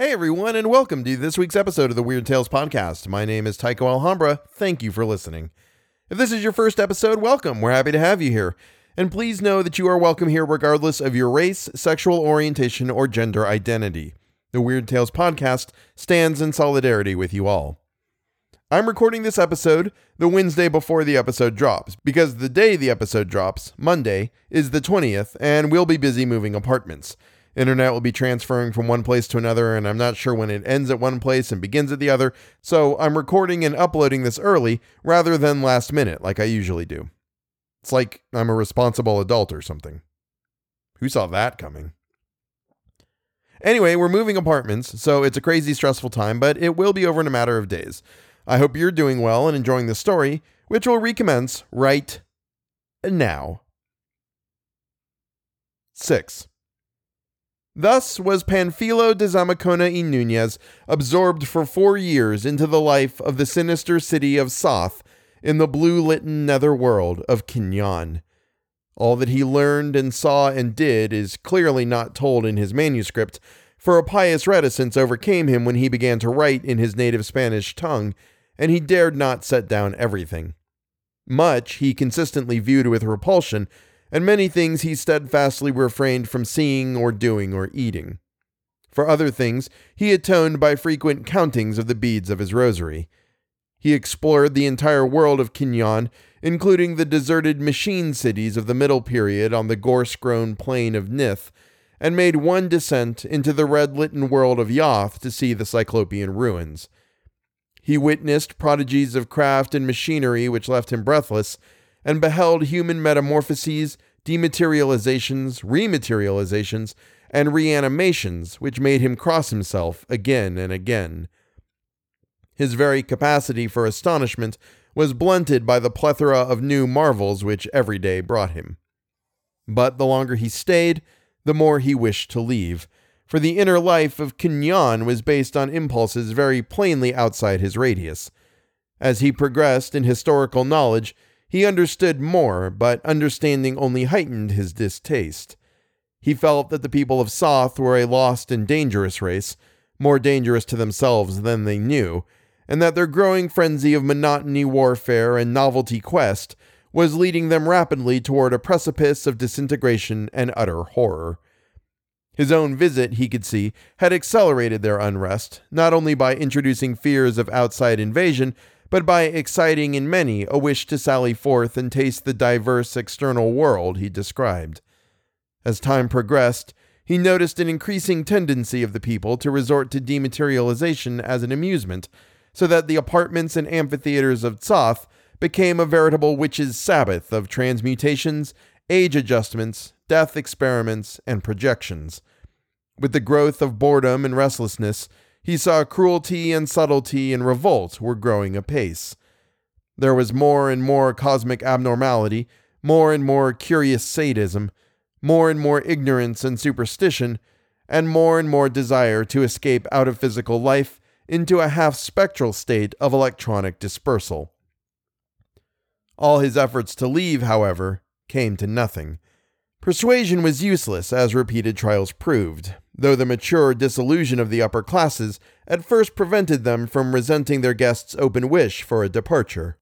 Hey everyone, and welcome to this week's episode of the Weird Tales Podcast. My name is Tycho Alhambra. Thank you for listening. If this is your first episode, welcome. We're happy to have you here. And please know that you are welcome here regardless of your race, sexual orientation, or gender identity. The Weird Tales Podcast stands in solidarity with you all. I'm recording this episode the Wednesday before the episode drops, because the day the episode drops, Monday, is the 20th, and we'll be busy moving apartments. Internet will be transferring from one place to another, and I'm not sure when it ends at one place and begins at the other, so I'm recording and uploading this early rather than last minute like I usually do. It's like I'm a responsible adult or something. Who saw that coming? Anyway, we're moving apartments, so it's a crazy stressful time, but it will be over in a matter of days. I hope you're doing well and enjoying the story, which will recommence right now. 6. Thus was Panfilo de Zamacona y Nunez absorbed for four years into the life of the sinister city of Soth in the blue litten nether world of Kinyon. All that he learned and saw and did is clearly not told in his manuscript, for a pious reticence overcame him when he began to write in his native Spanish tongue, and he dared not set down everything. Much he consistently viewed with repulsion, and many things he steadfastly refrained from seeing or doing or eating. For other things, he atoned by frequent countings of the beads of his rosary. He explored the entire world of Kinyon, including the deserted machine cities of the Middle Period on the gorse grown plain of Nith, and made one descent into the red litten world of Yoth to see the Cyclopean ruins. He witnessed prodigies of craft and machinery which left him breathless, and beheld human metamorphoses, dematerializations, rematerializations, and reanimations which made him cross himself again and again. His very capacity for astonishment was blunted by the plethora of new marvels which every day brought him. But the longer he stayed, the more he wished to leave, for the inner life of Kinyon was based on impulses very plainly outside his radius. As he progressed in historical knowledge, he understood more, but understanding only heightened his distaste. He felt that the people of Soth were a lost and dangerous race, more dangerous to themselves than they knew, and that their growing frenzy of monotony warfare and novelty quest was leading them rapidly toward a precipice of disintegration and utter horror. His own visit, he could see, had accelerated their unrest, not only by introducing fears of outside invasion, but by exciting in many a wish to sally forth and taste the diverse external world he described. As time progressed, he noticed an increasing tendency of the people to resort to dematerialization as an amusement, so that the apartments and amphitheaters of Tsoth became a veritable witches' sabbath of transmutations, age adjustments, death experiments, and projections. With the growth of boredom and restlessness, he saw cruelty and subtlety and revolt were growing apace. There was more and more cosmic abnormality, more and more curious sadism, more and more ignorance and superstition, and more and more desire to escape out of physical life into a half spectral state of electronic dispersal. All his efforts to leave, however, came to nothing. Persuasion was useless, as repeated trials proved, though the mature disillusion of the upper classes at first prevented them from resenting their guest's open wish for a departure.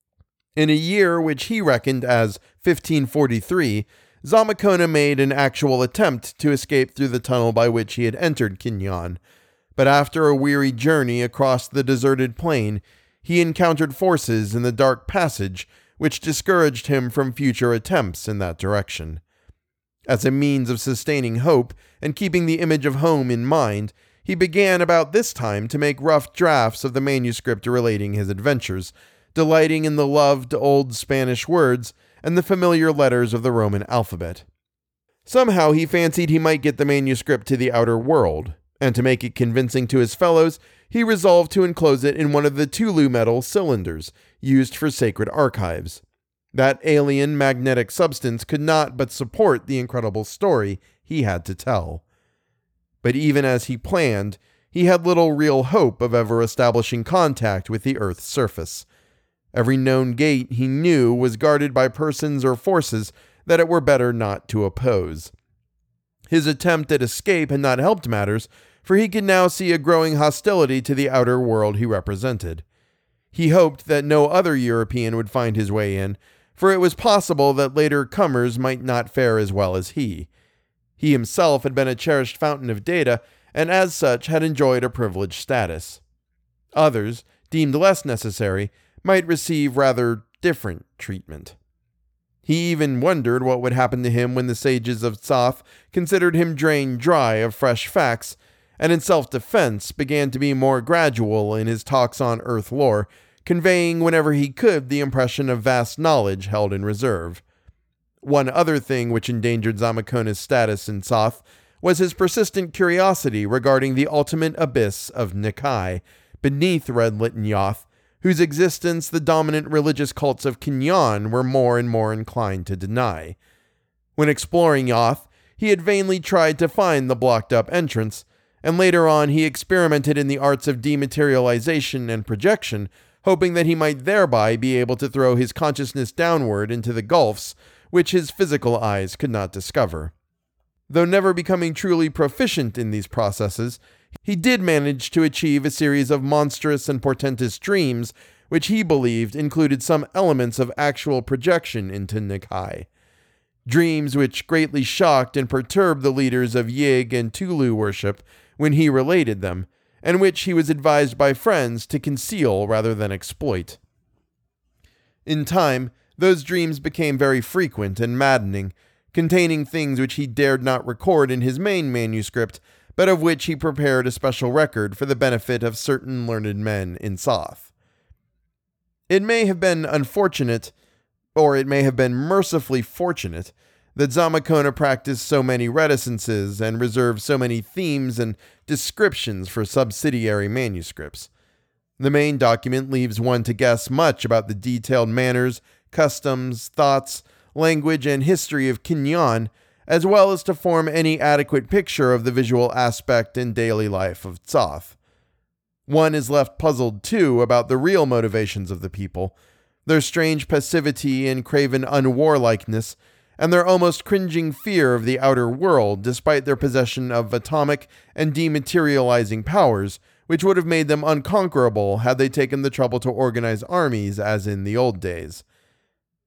In a year which he reckoned as 1543, Zamacona made an actual attempt to escape through the tunnel by which he had entered Kinyon, but after a weary journey across the deserted plain, he encountered forces in the dark passage which discouraged him from future attempts in that direction. As a means of sustaining hope and keeping the image of home in mind, he began about this time to make rough drafts of the manuscript relating his adventures, delighting in the loved old Spanish words and the familiar letters of the Roman alphabet. Somehow he fancied he might get the manuscript to the outer world, and to make it convincing to his fellows, he resolved to enclose it in one of the Tulu metal cylinders used for sacred archives. That alien magnetic substance could not but support the incredible story he had to tell. But even as he planned, he had little real hope of ever establishing contact with the Earth's surface. Every known gate he knew was guarded by persons or forces that it were better not to oppose. His attempt at escape had not helped matters, for he could now see a growing hostility to the outer world he represented. He hoped that no other European would find his way in, for it was possible that later comers might not fare as well as he. He himself had been a cherished fountain of data, and as such had enjoyed a privileged status. Others, deemed less necessary, might receive rather different treatment. He even wondered what would happen to him when the sages of Tsoth considered him drained dry of fresh facts, and in self defense began to be more gradual in his talks on Earth lore, conveying whenever he could the impression of vast knowledge held in reserve. One other thing which endangered Zamacona's status in Tsoth was his persistent curiosity regarding the ultimate abyss of Nikai, beneath Redlit and Yoth, whose existence the dominant religious cults of Kinyan were more and more inclined to deny. When exploring Yoth, he had vainly tried to find the blocked up entrance, and later on he experimented in the arts of dematerialization and projection, hoping that he might thereby be able to throw his consciousness downward into the gulfs which his physical eyes could not discover. Though never becoming truly proficient in these processes, he did manage to achieve a series of monstrous and portentous dreams, which he believed included some elements of actual projection into Nikai. Dreams which greatly shocked and perturbed the leaders of Yig and Tulu worship when he related them, and which he was advised by friends to conceal rather than exploit. In time, those dreams became very frequent and maddening, containing things which he dared not record in his main manuscript but of which he prepared a special record for the benefit of certain learned men in Soth. It may have been unfortunate, or it may have been mercifully fortunate, that Zamacona practiced so many reticences and reserved so many themes and descriptions for subsidiary manuscripts. The main document leaves one to guess much about the detailed manners, customs, thoughts, language, and history of Kinyan as well as to form any adequate picture of the visual aspect and daily life of Tsoth. One is left puzzled, too, about the real motivations of the people, their strange passivity and craven unwarlikeness, and their almost cringing fear of the outer world, despite their possession of atomic and dematerializing powers, which would have made them unconquerable had they taken the trouble to organize armies as in the old days.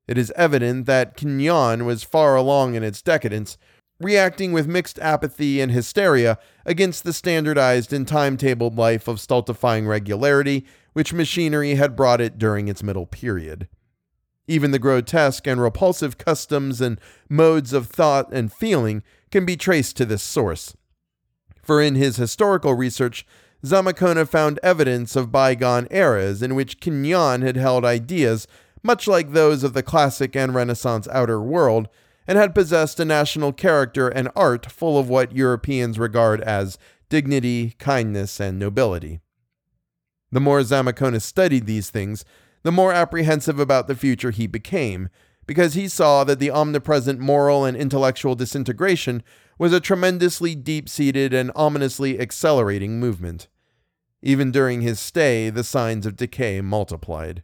It is evident that Kinyan was far along in its decadence, reacting with mixed apathy and hysteria against the standardized and timetabled life of stultifying regularity which machinery had brought it during its middle period. Even the grotesque and repulsive customs and modes of thought and feeling can be traced to this source. For in his historical research, Zamacona found evidence of bygone eras in which Kinyan had held ideas much like those of the classic and Renaissance outer world, and had possessed a national character and art full of what Europeans regard as dignity, kindness, and nobility. The more Zamacona studied these things, the more apprehensive about the future he became, because he saw that the omnipresent moral and intellectual disintegration was a tremendously deep seated and ominously accelerating movement. Even during his stay, the signs of decay multiplied.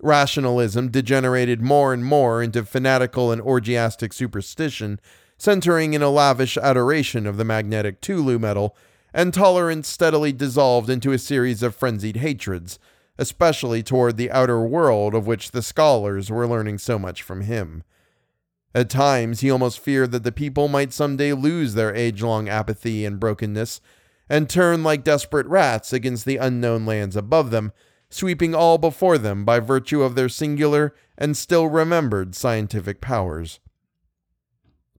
Rationalism degenerated more and more into fanatical and orgiastic superstition, centering in a lavish adoration of the magnetic Tulu metal, and tolerance steadily dissolved into a series of frenzied hatreds, especially toward the outer world of which the scholars were learning so much from him. At times, he almost feared that the people might someday lose their age long apathy and brokenness, and turn like desperate rats against the unknown lands above them sweeping all before them by virtue of their singular and still remembered scientific powers.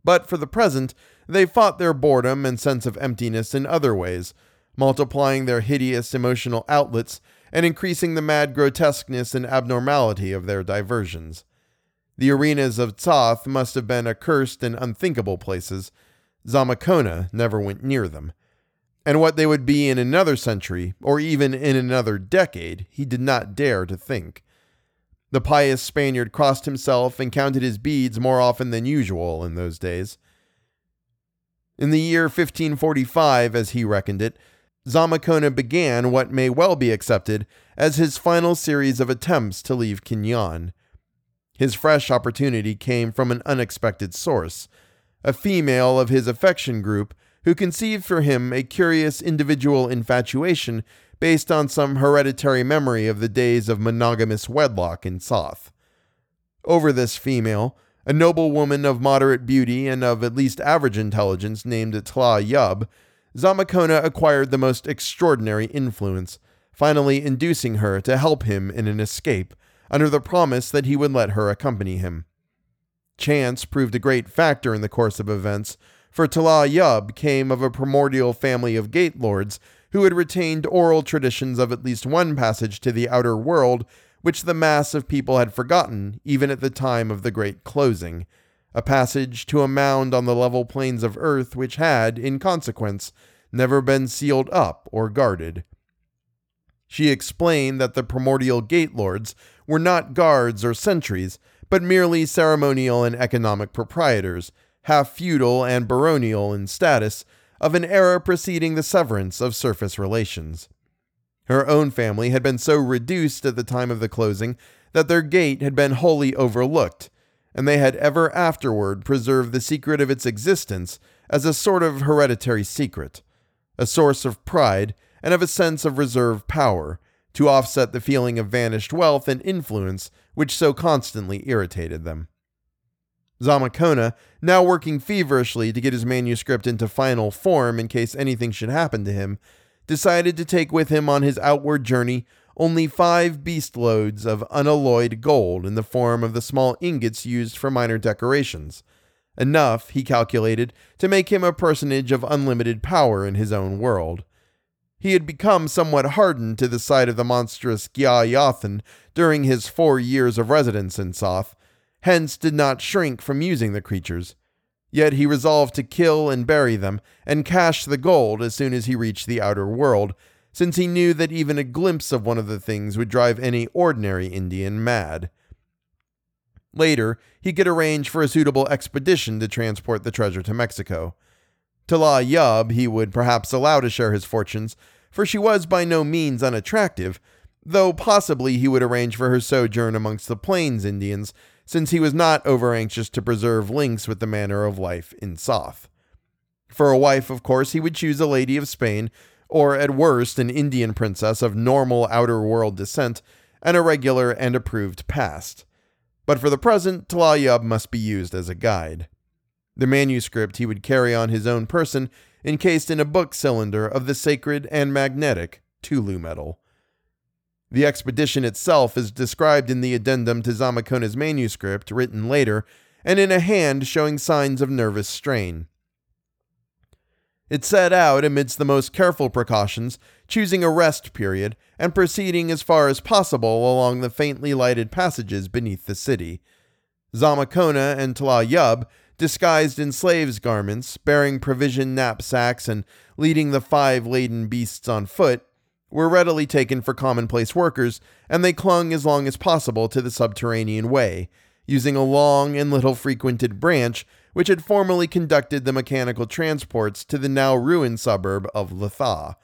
But for the present, they fought their boredom and sense of emptiness in other ways, multiplying their hideous emotional outlets and increasing the mad grotesqueness and abnormality of their diversions. The arenas of Tsoth must have been accursed and unthinkable places. Zamacona never went near them and what they would be in another century, or even in another decade, he did not dare to think. The pious Spaniard crossed himself and counted his beads more often than usual in those days. In the year 1545, as he reckoned it, Zamacona began what may well be accepted as his final series of attempts to leave Kinyan. His fresh opportunity came from an unexpected source. A female of his affection group who conceived for him a curious individual infatuation based on some hereditary memory of the days of monogamous wedlock in Soth. Over this female, a noble woman of moderate beauty and of at least average intelligence named Tla Yub, Zamacona acquired the most extraordinary influence, finally inducing her to help him in an escape, under the promise that he would let her accompany him. Chance proved a great factor in the course of events, for Tla Yub came of a primordial family of gate lords who had retained oral traditions of at least one passage to the outer world which the mass of people had forgotten even at the time of the great closing, a passage to a mound on the level plains of earth which had, in consequence, never been sealed up or guarded. She explained that the primordial gate lords were not guards or sentries, but merely ceremonial and economic proprietors, half feudal and baronial in status, of an era preceding the severance of surface relations. Her own family had been so reduced at the time of the closing that their gate had been wholly overlooked, and they had ever afterward preserved the secret of its existence as a sort of hereditary secret, a source of pride and of a sense of reserved power, to offset the feeling of vanished wealth and influence which so constantly irritated them. Zamacona, now working feverishly to get his manuscript into final form in case anything should happen to him, decided to take with him on his outward journey only five beast loads of unalloyed gold in the form of the small ingots used for minor decorations. Enough, he calculated, to make him a personage of unlimited power in his own world. He had become somewhat hardened to the sight of the monstrous Gya Yathan during his four years of residence in Soth, hence did not shrink from using the creatures. Yet he resolved to kill and bury them, and cache the gold as soon as he reached the outer world, since he knew that even a glimpse of one of the things would drive any ordinary Indian mad. Later, he could arrange for a suitable expedition to transport the treasure to Mexico. Tla Yub he would perhaps allow to share his fortunes, for she was by no means unattractive, though possibly he would arrange for her sojourn amongst the Plains Indians since he was not over anxious to preserve links with the manner of life in Soth. For a wife, of course, he would choose a lady of Spain, or at worst, an Indian princess of normal outer world descent and a regular and approved past. But for the present, Tla must be used as a guide. The manuscript he would carry on his own person, encased in a book cylinder of the sacred and magnetic Tulu metal. The expedition itself is described in the addendum to Zamacona's manuscript, written later, and in a hand showing signs of nervous strain. It set out amidst the most careful precautions, choosing a rest period, and proceeding as far as possible along the faintly lighted passages beneath the city. Zamacona and Tla Yub, disguised in slaves' garments, bearing provision knapsacks and leading the five laden beasts on foot, were readily taken for commonplace workers, and they clung as long as possible to the subterranean way, using a long and little frequented branch which had formerly conducted the mechanical transports to the now ruined suburb of Letha.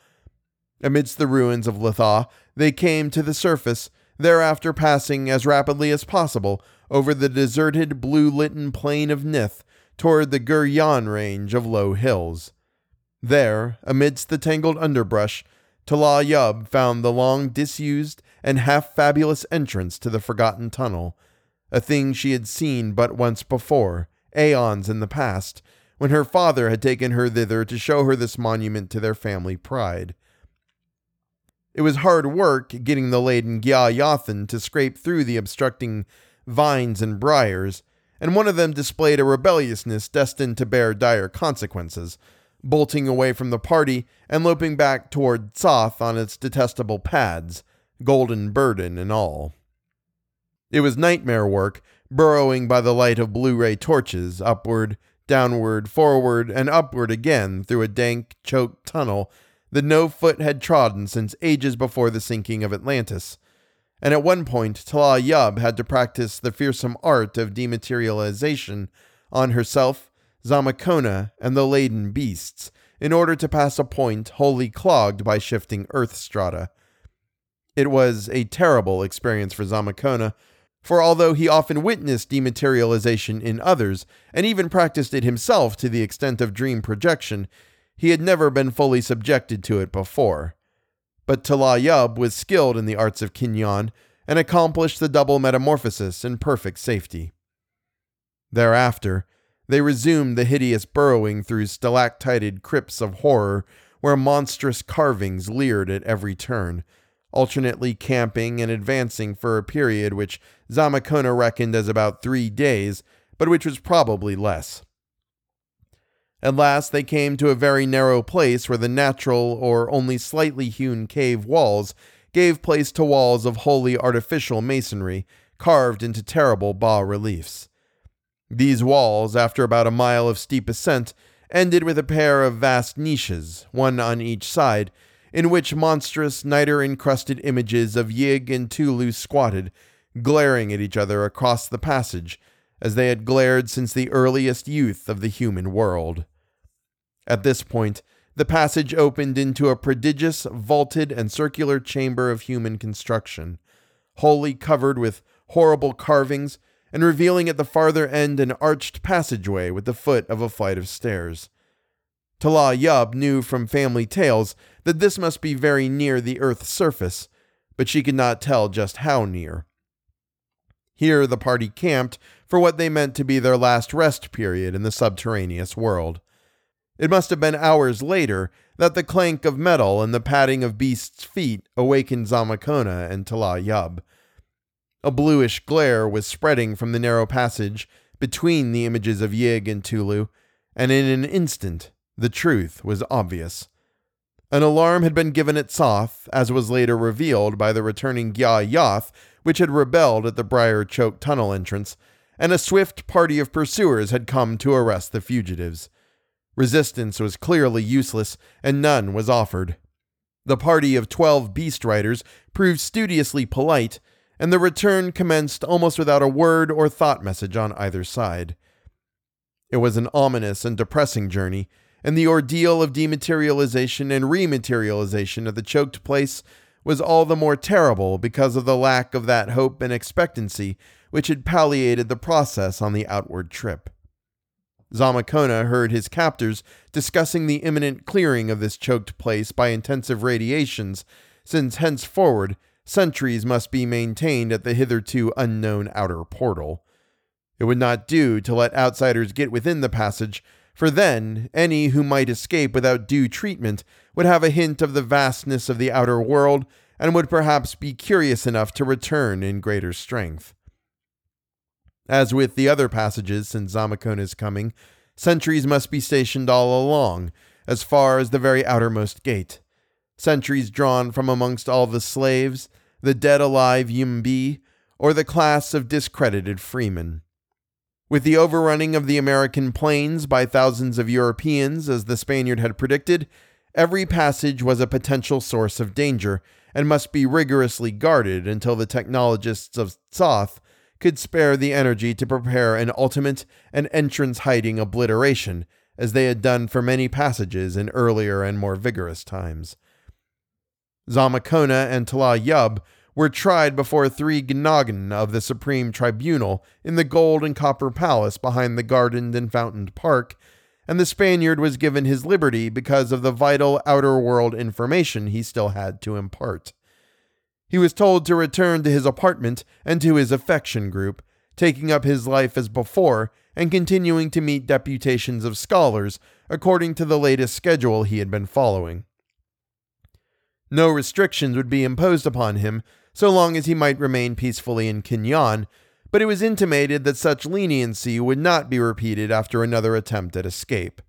Amidst the ruins of Letha, they came to the surface, thereafter passing as rapidly as possible over the deserted blue litten plain of Nith toward the Guryan range of low hills. There, amidst the tangled underbrush, Tla Yub found the long disused and half fabulous entrance to the forgotten tunnel, a thing she had seen but once before, aeons in the past, when her father had taken her thither to show her this monument to their family pride. It was hard work getting the laden Gya Yathan to scrape through the obstructing vines and briars, and one of them displayed a rebelliousness destined to bear dire consequences bolting away from the party and loping back toward Soth on its detestable pads, golden burden and all. It was nightmare work, burrowing by the light of blue ray torches, upward, downward, forward, and upward again through a dank, choked tunnel that no foot had trodden since ages before the sinking of Atlantis. And at one point, Tla Yub had to practice the fearsome art of dematerialization on herself Zamacona, and the laden beasts, in order to pass a point wholly clogged by shifting earth strata. It was a terrible experience for Zamacona, for although he often witnessed dematerialization in others, and even practiced it himself to the extent of dream projection, he had never been fully subjected to it before. But Tala Yub was skilled in the arts of Kinyan and accomplished the double metamorphosis in perfect safety. Thereafter, they resumed the hideous burrowing through stalactited crypts of horror where monstrous carvings leered at every turn, alternately camping and advancing for a period which Zamacona reckoned as about three days, but which was probably less. At last they came to a very narrow place where the natural or only slightly hewn cave walls gave place to walls of wholly artificial masonry carved into terrible bas reliefs. These walls, after about a mile of steep ascent, ended with a pair of vast niches, one on each side, in which monstrous niter encrusted images of Yig and Tulu squatted, glaring at each other across the passage, as they had glared since the earliest youth of the human world. At this point, the passage opened into a prodigious, vaulted, and circular chamber of human construction, wholly covered with horrible carvings, and revealing at the farther end an arched passageway with the foot of a flight of stairs. Tala Yub knew from family tales that this must be very near the earth's surface, but she could not tell just how near. Here the party camped for what they meant to be their last rest period in the subterraneous world. It must have been hours later that the clank of metal and the padding of beasts' feet awakened Zamacona and Tala Yub. A bluish glare was spreading from the narrow passage between the images of Yig and Tulu, and in an instant the truth was obvious. An alarm had been given at Soth, as was later revealed by the returning Gya Yoth, which had rebelled at the Briar Choke tunnel entrance, and a swift party of pursuers had come to arrest the fugitives. Resistance was clearly useless, and none was offered. The party of twelve beast riders proved studiously polite, and the return commenced almost without a word or thought message on either side. It was an ominous and depressing journey, and the ordeal of dematerialization and rematerialization of the choked place was all the more terrible because of the lack of that hope and expectancy which had palliated the process on the outward trip. Zamacona heard his captors discussing the imminent clearing of this choked place by intensive radiations, since henceforward sentries must be maintained at the hitherto unknown outer portal. It would not do to let outsiders get within the passage, for then any who might escape without due treatment would have a hint of the vastness of the outer world and would perhaps be curious enough to return in greater strength. As with the other passages since Zamacona's coming, sentries must be stationed all along, as far as the very outermost gate. Sentries drawn from amongst all the slaves, the dead alive Yumbi, or the class of discredited freemen. With the overrunning of the American plains by thousands of Europeans, as the Spaniard had predicted, every passage was a potential source of danger and must be rigorously guarded until the technologists of Soth could spare the energy to prepare an ultimate and entrance hiding obliteration, as they had done for many passages in earlier and more vigorous times. Zamacona and Tala Yub were tried before three Gnagan of the Supreme Tribunal in the gold and copper palace behind the gardened and fountained park, and the Spaniard was given his liberty because of the vital outer world information he still had to impart. He was told to return to his apartment and to his affection group, taking up his life as before and continuing to meet deputations of scholars according to the latest schedule he had been following. No restrictions would be imposed upon him so long as he might remain peacefully in Kinyan, but it was intimated that such leniency would not be repeated after another attempt at escape.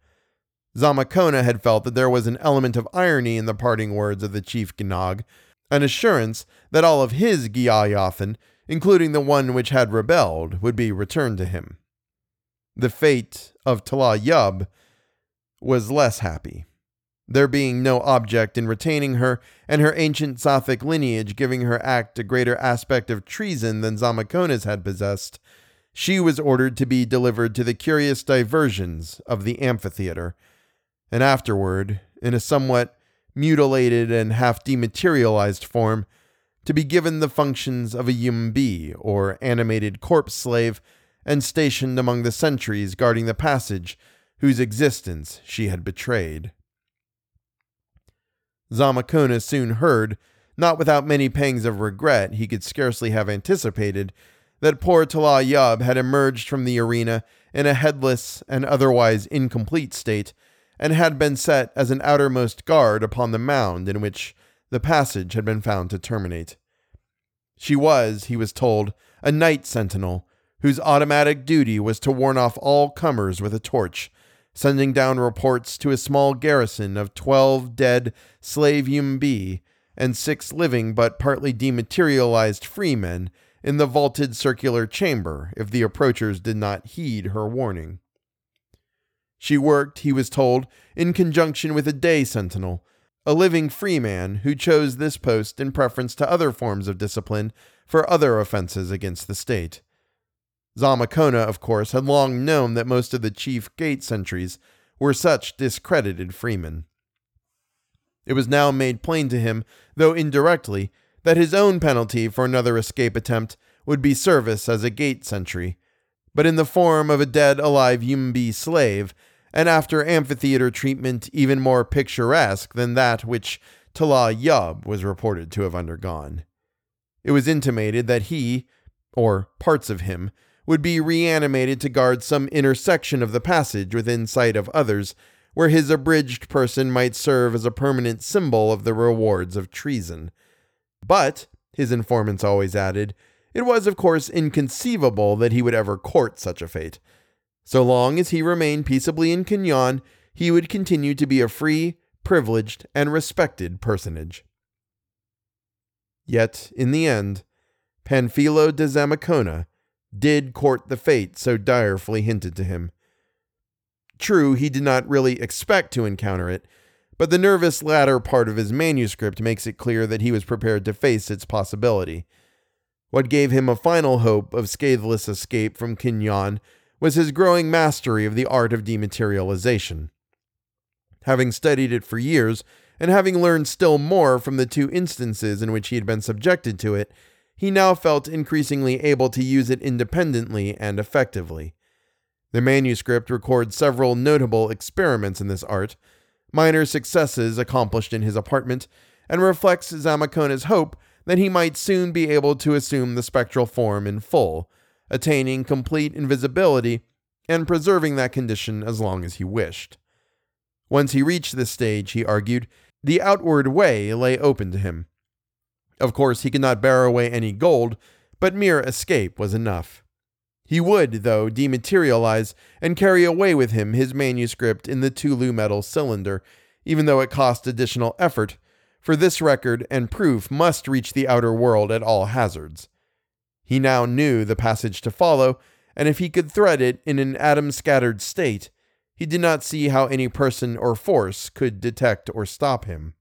Zamacona had felt that there was an element of irony in the parting words of the chief Gnag, an assurance that all of his Giayathan, including the one which had rebelled, would be returned to him. The fate of Tala Yub was less happy, there being no object in retaining her, and her ancient Sothic lineage giving her act a greater aspect of treason than Zamacona's had possessed. She was ordered to be delivered to the curious diversions of the amphitheater, and afterward, in a somewhat mutilated and half dematerialized form, to be given the functions of a Yumbi, or animated corpse slave, and stationed among the sentries guarding the passage whose existence she had betrayed. Zamacona soon heard, not without many pangs of regret he could scarcely have anticipated, that poor Tala Yub had emerged from the arena in a headless and otherwise incomplete state, and had been set as an outermost guard upon the mound in which the passage had been found to terminate. She was, he was told, a night sentinel, whose automatic duty was to warn off all comers with a torch, sending down reports to a small garrison of twelve dead slave Yumbi and six living but partly dematerialized freemen in the vaulted circular chamber if the approachers did not heed her warning. She worked, he was told, in conjunction with a day sentinel, a living freeman who chose this post in preference to other forms of discipline for other offenses against the state. Zamacona, of course, had long known that most of the chief gate sentries were such discredited freemen. It was now made plain to him, though indirectly, that his own penalty for another escape attempt would be service as a gate sentry, but in the form of a dead alive Yumbi slave, and after amphitheater treatment even more picturesque than that which Tala Yub was reported to have undergone. It was intimated that he, or parts of him, would be reanimated to guard some intersection of the passage within sight of others, where his abridged person might serve as a permanent symbol of the rewards of treason. But, his informants always added, it was, of course, inconceivable that he would ever court such a fate. So long as he remained peaceably in Kinyon, he would continue to be a free, privileged, and respected personage. Yet, in the end, Panfilo de Zamacona did court the fate so direfully hinted to him. True, he did not really expect to encounter it, but the nervous latter part of his manuscript makes it clear that he was prepared to face its possibility. What gave him a final hope of scatheless escape from Kinyon was his growing mastery of the art of dematerialization. Having studied it for years, and having learned still more from the two instances in which he had been subjected to it, he now felt increasingly able to use it independently and effectively. The manuscript records several notable experiments in this art, minor successes accomplished in his apartment, and reflects Zamacona's hope that he might soon be able to assume the spectral form in full, attaining complete invisibility and preserving that condition as long as he wished. Once he reached this stage, he argued, the outward way lay open to him. Of course, he could not bear away any gold, but mere escape was enough. He would, though, dematerialize and carry away with him his manuscript in the Tulu metal cylinder, even though it cost additional effort, for this record and proof must reach the outer world at all hazards. He now knew the passage to follow, and if he could thread it in an atom scattered state, he did not see how any person or force could detect or stop him.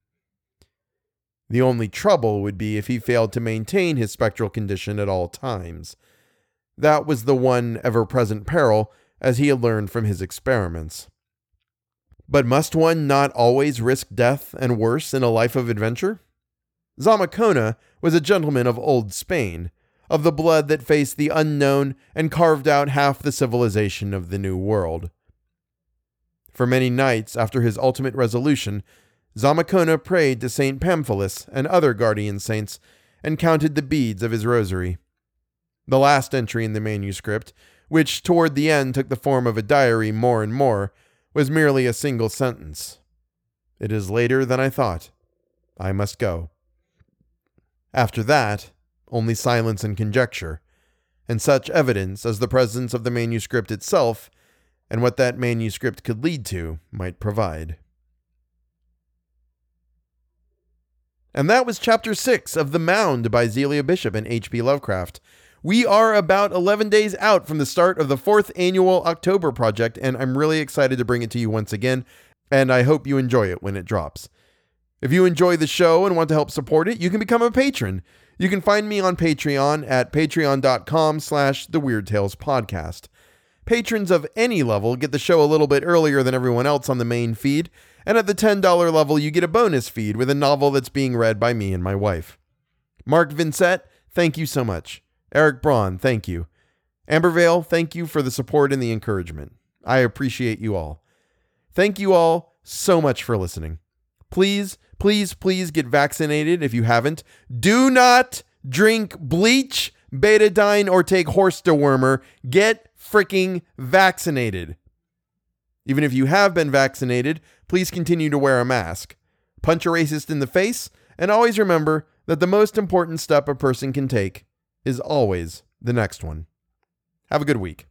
The only trouble would be if he failed to maintain his spectral condition at all times. That was the one ever present peril, as he had learned from his experiments. But must one not always risk death and worse in a life of adventure? Zamacona was a gentleman of old Spain, of the blood that faced the unknown and carved out half the civilization of the New World. For many nights after his ultimate resolution, Zamacona prayed to Saint Pamphilus and other guardian saints and counted the beads of his rosary. The last entry in the manuscript, which toward the end took the form of a diary more and more, was merely a single sentence. It is later than I thought. I must go. After that, only silence and conjecture, and such evidence as the presence of the manuscript itself and what that manuscript could lead to might provide. And that was chapter 6 of The Mound by Zealia Bishop and H.P. Lovecraft. We are about 11 days out from the start of the fourth annual October project, and I'm really excited to bring it to you once again, and I hope you enjoy it when it drops. If you enjoy the show and want to help support it, you can become a patron. You can find me on Patreon at patreon.com slash the Weird Tales Podcast. Patrons of any level get the show a little bit earlier than everyone else on the main feed, and at the $10 level, you get a bonus feed with a novel that's being read by me and my wife. Mark Vincent, thank you so much. Eric Braun, thank you. Ambervale, thank you for the support and the encouragement. I appreciate you all. Thank you all so much for listening. Please, Please, please get vaccinated if you haven't. Do not drink bleach, betadine, or take horse dewormer. Get freaking vaccinated. Even if you have been vaccinated, please continue to wear a mask. Punch a racist in the face, and always remember that the most important step a person can take is always the next one. Have a good week.